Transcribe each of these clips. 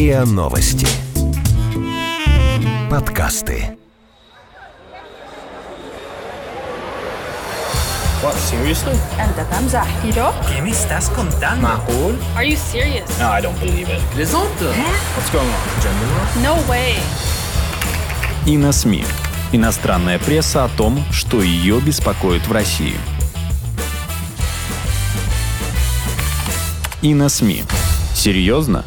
РИА Новости. Подкасты. What, seriously? أنت تمزح ¿Yo? ¿Qué me estás contando? Macul? Are you serious? No, I don't believe it. Plaisante? What's going on? Gender No way. И на СМИ. Иностранная пресса о том, что ее беспокоит в России. И на СМИ. Серьезно?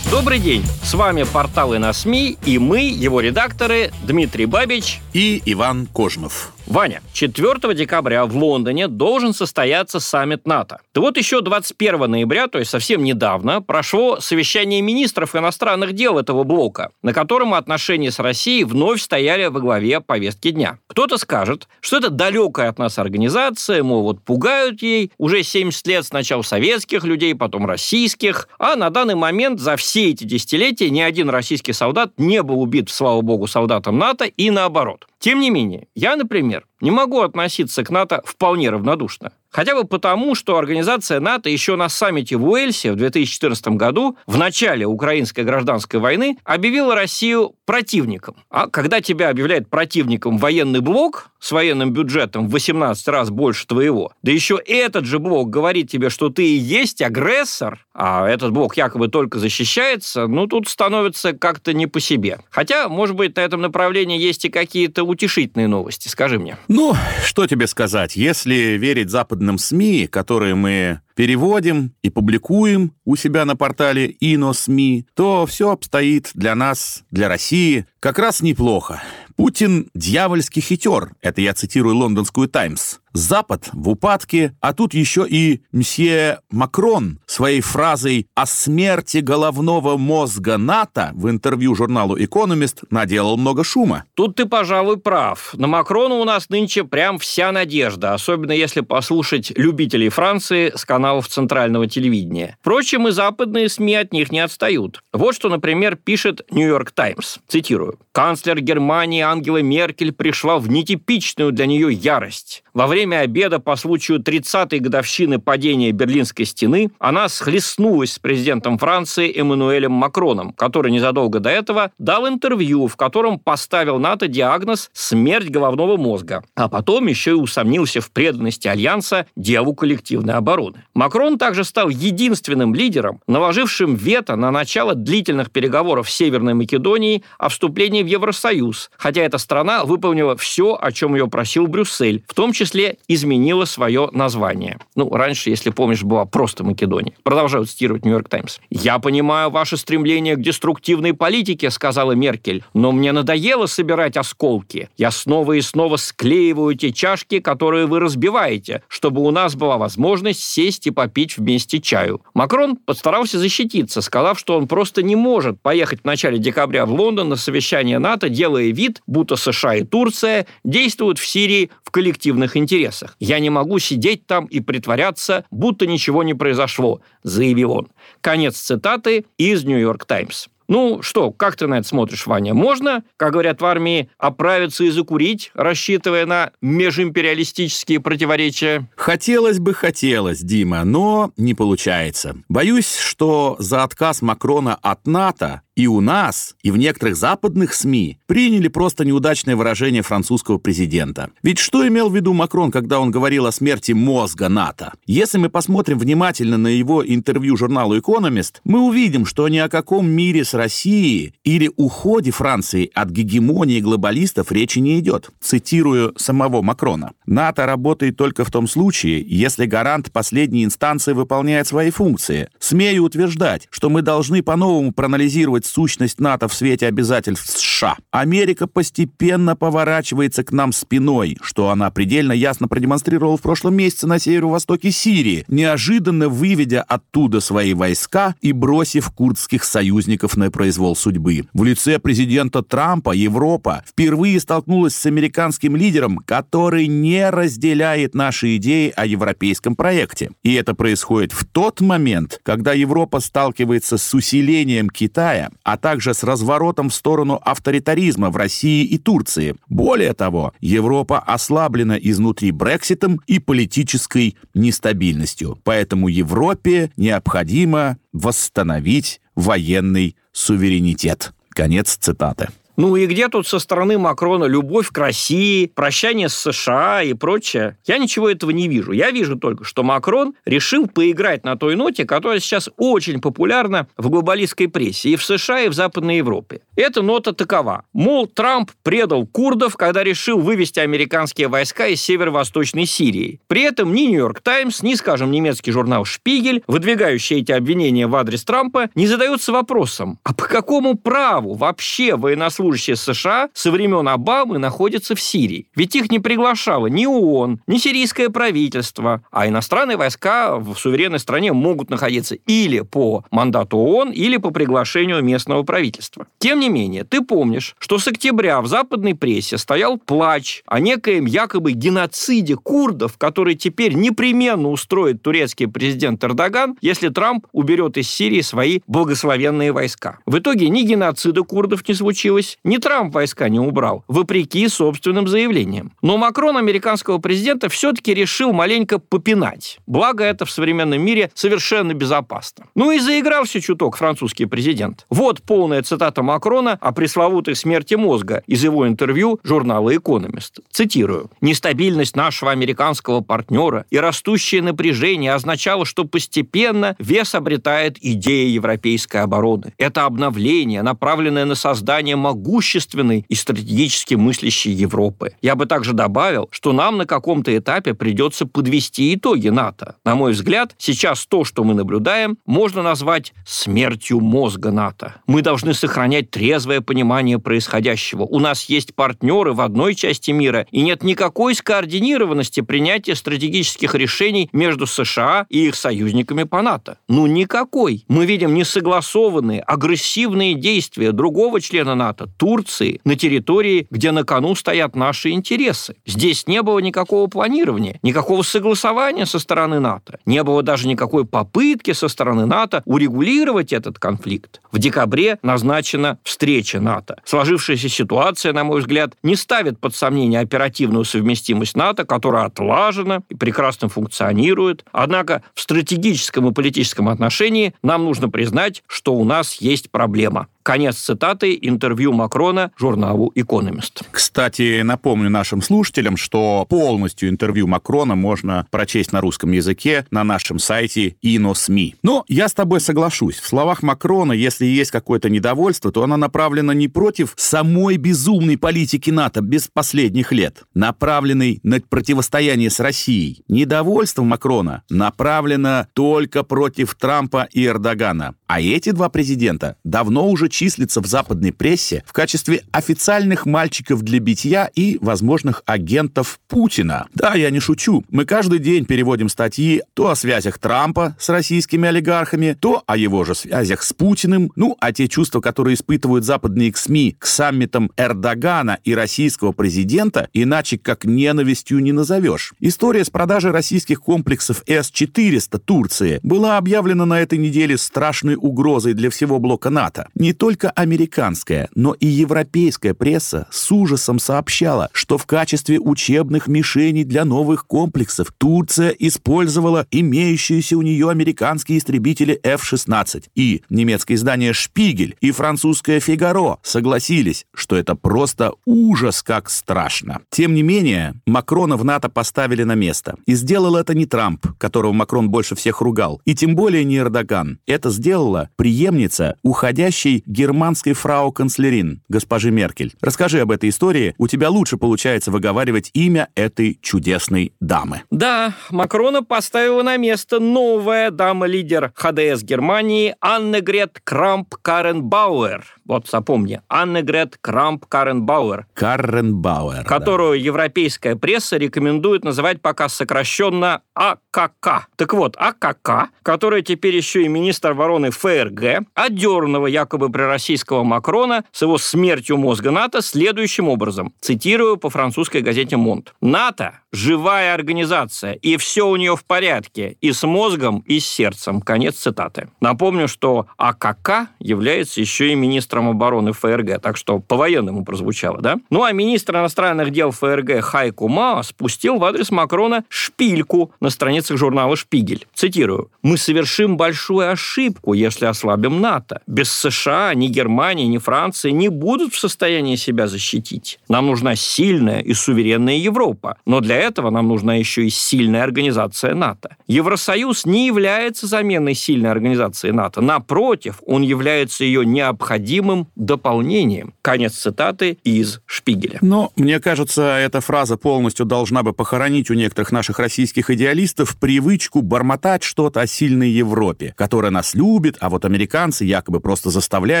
Добрый день! С вами порталы на СМИ и мы, его редакторы Дмитрий Бабич и Иван Кожнов. Ваня, 4 декабря в Лондоне должен состояться саммит НАТО. Да вот еще 21 ноября, то есть совсем недавно, прошло совещание министров иностранных дел этого блока, на котором отношения с Россией вновь стояли во главе повестки дня. Кто-то скажет, что это далекая от нас организация, мол, вот пугают ей уже 70 лет сначала советских людей, потом российских, а на данный момент за все эти десятилетия ни один российский солдат не был убит, слава богу, солдатом НАТО и наоборот. Тем не менее, я, например, не могу относиться к НАТО вполне равнодушно. Хотя бы потому, что организация НАТО еще на саммите в Уэльсе в 2014 году, в начале украинской гражданской войны, объявила Россию противником. А когда тебя объявляет противником военный блок с военным бюджетом в 18 раз больше твоего, да еще этот же блок говорит тебе, что ты и есть агрессор, а этот блок якобы только защищается, ну, тут становится как-то не по себе. Хотя, может быть, на этом направлении есть и какие-то утешительные новости, скажи мне. Ну, что тебе сказать, если верить западным СМИ, которые мы переводим и публикуем у себя на портале ИНО-СМИ, то все обстоит для нас, для России, как раз неплохо. Путин дьявольский хитер, это я цитирую лондонскую «Таймс». Запад в упадке, а тут еще и мсье Макрон своей фразой о смерти головного мозга НАТО в интервью журналу «Экономист» наделал много шума. Тут ты, пожалуй, прав. На Макрона у нас нынче прям вся надежда, особенно если послушать любителей Франции с каналов центрального телевидения. Впрочем, и западные СМИ от них не отстают. Вот что, например, пишет «Нью-Йорк Таймс». Цитирую. «Канцлер Германии Ангела Меркель пришла в нетипичную для нее ярость. Во время обеда по случаю 30-й годовщины падения Берлинской стены она схлестнулась с президентом Франции Эммануэлем Макроном, который незадолго до этого дал интервью, в котором поставил НАТО диагноз «смерть головного мозга», а потом еще и усомнился в преданности Альянса делу коллективной обороны. Макрон также стал единственным лидером, наложившим вето на начало длительных переговоров с Северной Македонией о вступлении в Евросоюз, хотя эта страна выполнила все, о чем ее просил Брюссель, в том числе изменила свое название. Ну, раньше, если помнишь, была просто Македония. Продолжаю цитировать Нью-Йорк Таймс. «Я понимаю ваше стремление к деструктивной политике», сказала Меркель, «но мне надоело собирать осколки. Я снова и снова склеиваю те чашки, которые вы разбиваете, чтобы у нас была возможность сесть и попить вместе чаю». Макрон постарался защититься, сказав, что он просто не может поехать в начале декабря в Лондон на совещание НАТО, делая вид, будто США и Турция действуют в Сирии в коллективных интересах. «Я не могу сидеть там и притворяться, будто ничего не произошло», заявил он. Конец цитаты из «Нью-Йорк Таймс». Ну что, как ты на это смотришь, Ваня? Можно, как говорят в армии, оправиться и закурить, рассчитывая на межимпериалистические противоречия? Хотелось бы, хотелось, Дима, но не получается. Боюсь, что за отказ Макрона от НАТО и у нас, и в некоторых западных СМИ приняли просто неудачное выражение французского президента. Ведь что имел в виду Макрон, когда он говорил о смерти мозга НАТО? Если мы посмотрим внимательно на его интервью журналу «Экономист», мы увидим, что ни о каком мире с Россией или уходе Франции от гегемонии глобалистов речи не идет. Цитирую самого Макрона. «НАТО работает только в том случае, если гарант последней инстанции выполняет свои функции. Смею утверждать, что мы должны по-новому проанализировать сущность НАТО в свете обязательств США. Америка постепенно поворачивается к нам спиной, что она предельно ясно продемонстрировала в прошлом месяце на северо-востоке Сирии, неожиданно выведя оттуда свои войска и бросив курдских союзников на произвол судьбы. В лице президента Трампа Европа впервые столкнулась с американским лидером, который не разделяет наши идеи о европейском проекте. И это происходит в тот момент, когда Европа сталкивается с усилением Китая, а также с разворотом в сторону авторитаризма в России и Турции. Более того, Европа ослаблена изнутри Брекситом и политической нестабильностью. Поэтому Европе необходимо восстановить военный суверенитет. Конец цитаты. Ну и где тут со стороны Макрона любовь к России, прощание с США и прочее? Я ничего этого не вижу. Я вижу только, что Макрон решил поиграть на той ноте, которая сейчас очень популярна в глобалистской прессе и в США, и в Западной Европе. Эта нота такова. Мол, Трамп предал курдов, когда решил вывести американские войска из северо-восточной Сирии. При этом ни Нью-Йорк Таймс, ни, скажем, немецкий журнал «Шпигель», выдвигающие эти обвинения в адрес Трампа, не задаются вопросом, а по какому праву вообще военнослужащие военнослужащие США со времен Обамы находятся в Сирии. Ведь их не приглашало ни ООН, ни сирийское правительство, а иностранные войска в суверенной стране могут находиться или по мандату ООН, или по приглашению местного правительства. Тем не менее, ты помнишь, что с октября в западной прессе стоял плач о некоем якобы геноциде курдов, который теперь непременно устроит турецкий президент Эрдоган, если Трамп уберет из Сирии свои благословенные войска. В итоге ни геноцида курдов не случилось, ни Трамп войска не убрал, вопреки собственным заявлениям. Но Макрон американского президента все-таки решил маленько попинать. Благо, это в современном мире совершенно безопасно. Ну и заигрался чуток французский президент. Вот полная цитата Макрона о пресловутой смерти мозга из его интервью журнала «Экономист». Цитирую. «Нестабильность нашего американского партнера и растущее напряжение означало, что постепенно вес обретает идея европейской обороны. Это обновление, направленное на создание могу могущественной и стратегически мыслящей Европы. Я бы также добавил, что нам на каком-то этапе придется подвести итоги НАТО. На мой взгляд, сейчас то, что мы наблюдаем, можно назвать смертью мозга НАТО. Мы должны сохранять трезвое понимание происходящего. У нас есть партнеры в одной части мира, и нет никакой скоординированности принятия стратегических решений между США и их союзниками по НАТО. Ну, никакой. Мы видим несогласованные, агрессивные действия другого члена НАТО, Турции на территории, где на кону стоят наши интересы. Здесь не было никакого планирования, никакого согласования со стороны НАТО. Не было даже никакой попытки со стороны НАТО урегулировать этот конфликт. В декабре назначена встреча НАТО. Сложившаяся ситуация, на мой взгляд, не ставит под сомнение оперативную совместимость НАТО, которая отлажена и прекрасно функционирует. Однако в стратегическом и политическом отношении нам нужно признать, что у нас есть проблема. Конец цитаты интервью Макрона журналу «Экономист». Кстати, напомню нашим слушателям, что полностью интервью Макрона можно прочесть на русском языке на нашем сайте ИНОСМИ. Но я с тобой соглашусь. В словах Макрона, если есть какое-то недовольство, то оно направлено не против самой безумной политики НАТО без последних лет, направленной на противостояние с Россией. Недовольство Макрона направлено только против Трампа и Эрдогана. А эти два президента давно уже числятся в западной прессе в качестве официальных мальчиков для битья и возможных агентов Путина. Да, я не шучу. Мы каждый день переводим статьи то о связях Трампа с российскими олигархами, то о его же связях с Путиным. Ну, а те чувства, которые испытывают западные СМИ к саммитам Эрдогана и российского президента, иначе как ненавистью не назовешь. История с продажей российских комплексов С-400 Турции была объявлена на этой неделе страшной угрозой для всего блока НАТО. Не только американская, но и европейская пресса с ужасом сообщала, что в качестве учебных мишеней для новых комплексов Турция использовала имеющиеся у нее американские истребители F-16. И немецкое издание «Шпигель» и французское «Фигаро» согласились, что это просто ужас как страшно. Тем не менее, Макрона в НАТО поставили на место. И сделал это не Трамп, которого Макрон больше всех ругал, и тем более не Эрдоган. Это сделал сделала преемница уходящей германской фрау-канцлерин, госпожи Меркель. Расскажи об этой истории. У тебя лучше получается выговаривать имя этой чудесной дамы. Да, Макрона поставила на место новая дама-лидер ХДС Германии Аннегрет Крамп-Каренбауэр. Вот запомни, Аннегрет Крамп-Каренбауэр. Каренбауэр. Которую да. европейская пресса рекомендует называть пока сокращенно АКК. Так вот, АКК, которая теперь еще и министр обороны ФРГ, одернула якобы пророссийского Макрона с его смертью мозга НАТО следующим образом. Цитирую по французской газете «Монт». «НАТО – живая организация, и все у нее в порядке, и с мозгом, и с сердцем». Конец цитаты. Напомню, что АКК является еще и министром обороны ФРГ, так что по-военному прозвучало, да? Ну а министр иностранных дел ФРГ Хайку Мао спустил в адрес Макрона шпильку на страницах журнала «Шпигель». Цитирую. «Мы совершим большую ошибку, если ослабим НАТО. Без США ни Германия, ни Франция не будут в состоянии себя защитить. Нам нужна сильная и суверенная Европа, но для этого нам нужна еще и сильная организация НАТО. Евросоюз не является заменой сильной организации НАТО. Напротив, он является ее необходимым дополнением. Конец цитаты из Шпигеля. Но, мне кажется, эта фраза полностью должна бы похоронить у некоторых наших российских идеалистов привычку бормотать что-то о сильной Европе, которая нас любит, а вот американцы якобы просто заставляют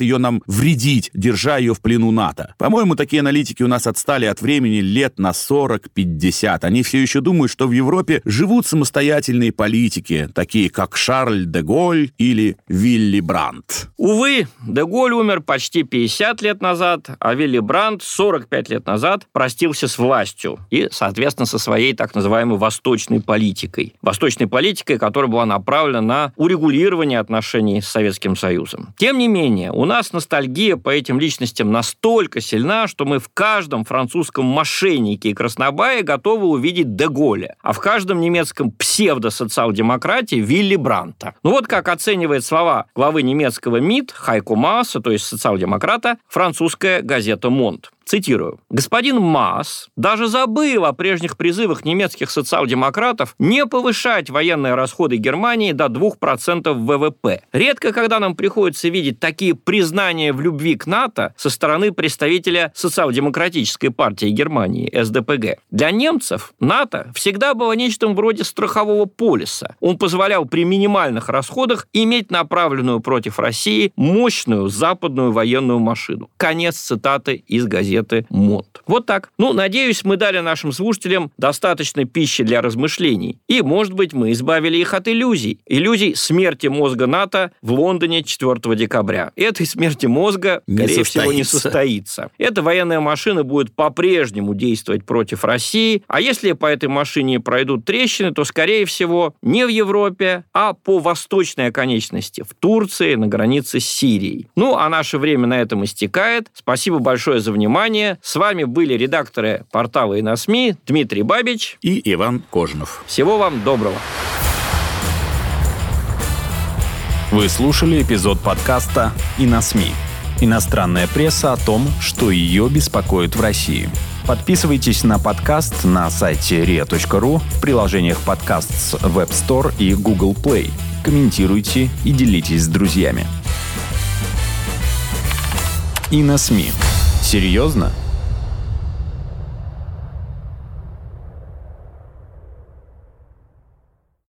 ее нам вредить, держа ее в плену НАТО. По-моему, такие аналитики у нас отстали от времени лет на 40-50. Они все еще думают, что в Европе живут самостоятельные политики, такие как Шарль де Голь или Вилли Брандт. Увы, де Голь умер почти 50 лет назад, а Вилли Брандт 45 лет назад простился с властью и, соответственно, со своей так называемой восточной политикой. Восточной политикой, которая была направлена на урегулирование отношений с Советским Союзом. Тем не менее, у нас ностальгия по этим личностям настолько сильна, что мы в каждом французском мошеннике и краснобае готовы увидеть Деголя, а в каждом немецком псевдо-социал-демократе Вилли Бранта. Ну вот как оценивает слова главы немецкого МИД Хайку Мааса, то есть социал-демократа, французская газета «Монт». Цитирую. «Господин Маас, даже забыв о прежних призывах немецких социал-демократов не повышать военные расходы Германии до 2% ВВП. Редко когда нам приходится видеть такие признания в любви к НАТО со стороны представителя социал-демократической партии Германии, СДПГ. Для немцев НАТО всегда было нечто вроде страхового полиса. Он позволял при минимальных расходах иметь направленную против России мощную западную военную машину». Конец цитаты из газеты газеты МОД. Вот так. Ну, надеюсь, мы дали нашим слушателям достаточно пищи для размышлений. И, может быть, мы избавили их от иллюзий. Иллюзий смерти мозга НАТО в Лондоне 4 декабря. Этой смерти мозга, не скорее состоится. всего, не состоится. Эта военная машина будет по-прежнему действовать против России. А если по этой машине пройдут трещины, то, скорее всего, не в Европе, а по восточной оконечности, в Турции, на границе с Сирией. Ну, а наше время на этом истекает. Спасибо большое за внимание. С вами были редакторы портала и на СМИ Дмитрий Бабич. И Иван Кожинов. Всего вам доброго. Вы слушали эпизод подкаста «И на СМИ». Иностранная пресса о том, что ее беспокоит в России. Подписывайтесь на подкаст на сайте ria.ru, в приложениях подкаст с Web Store и Google Play. Комментируйте и делитесь с друзьями. И на СМИ. Серьезно?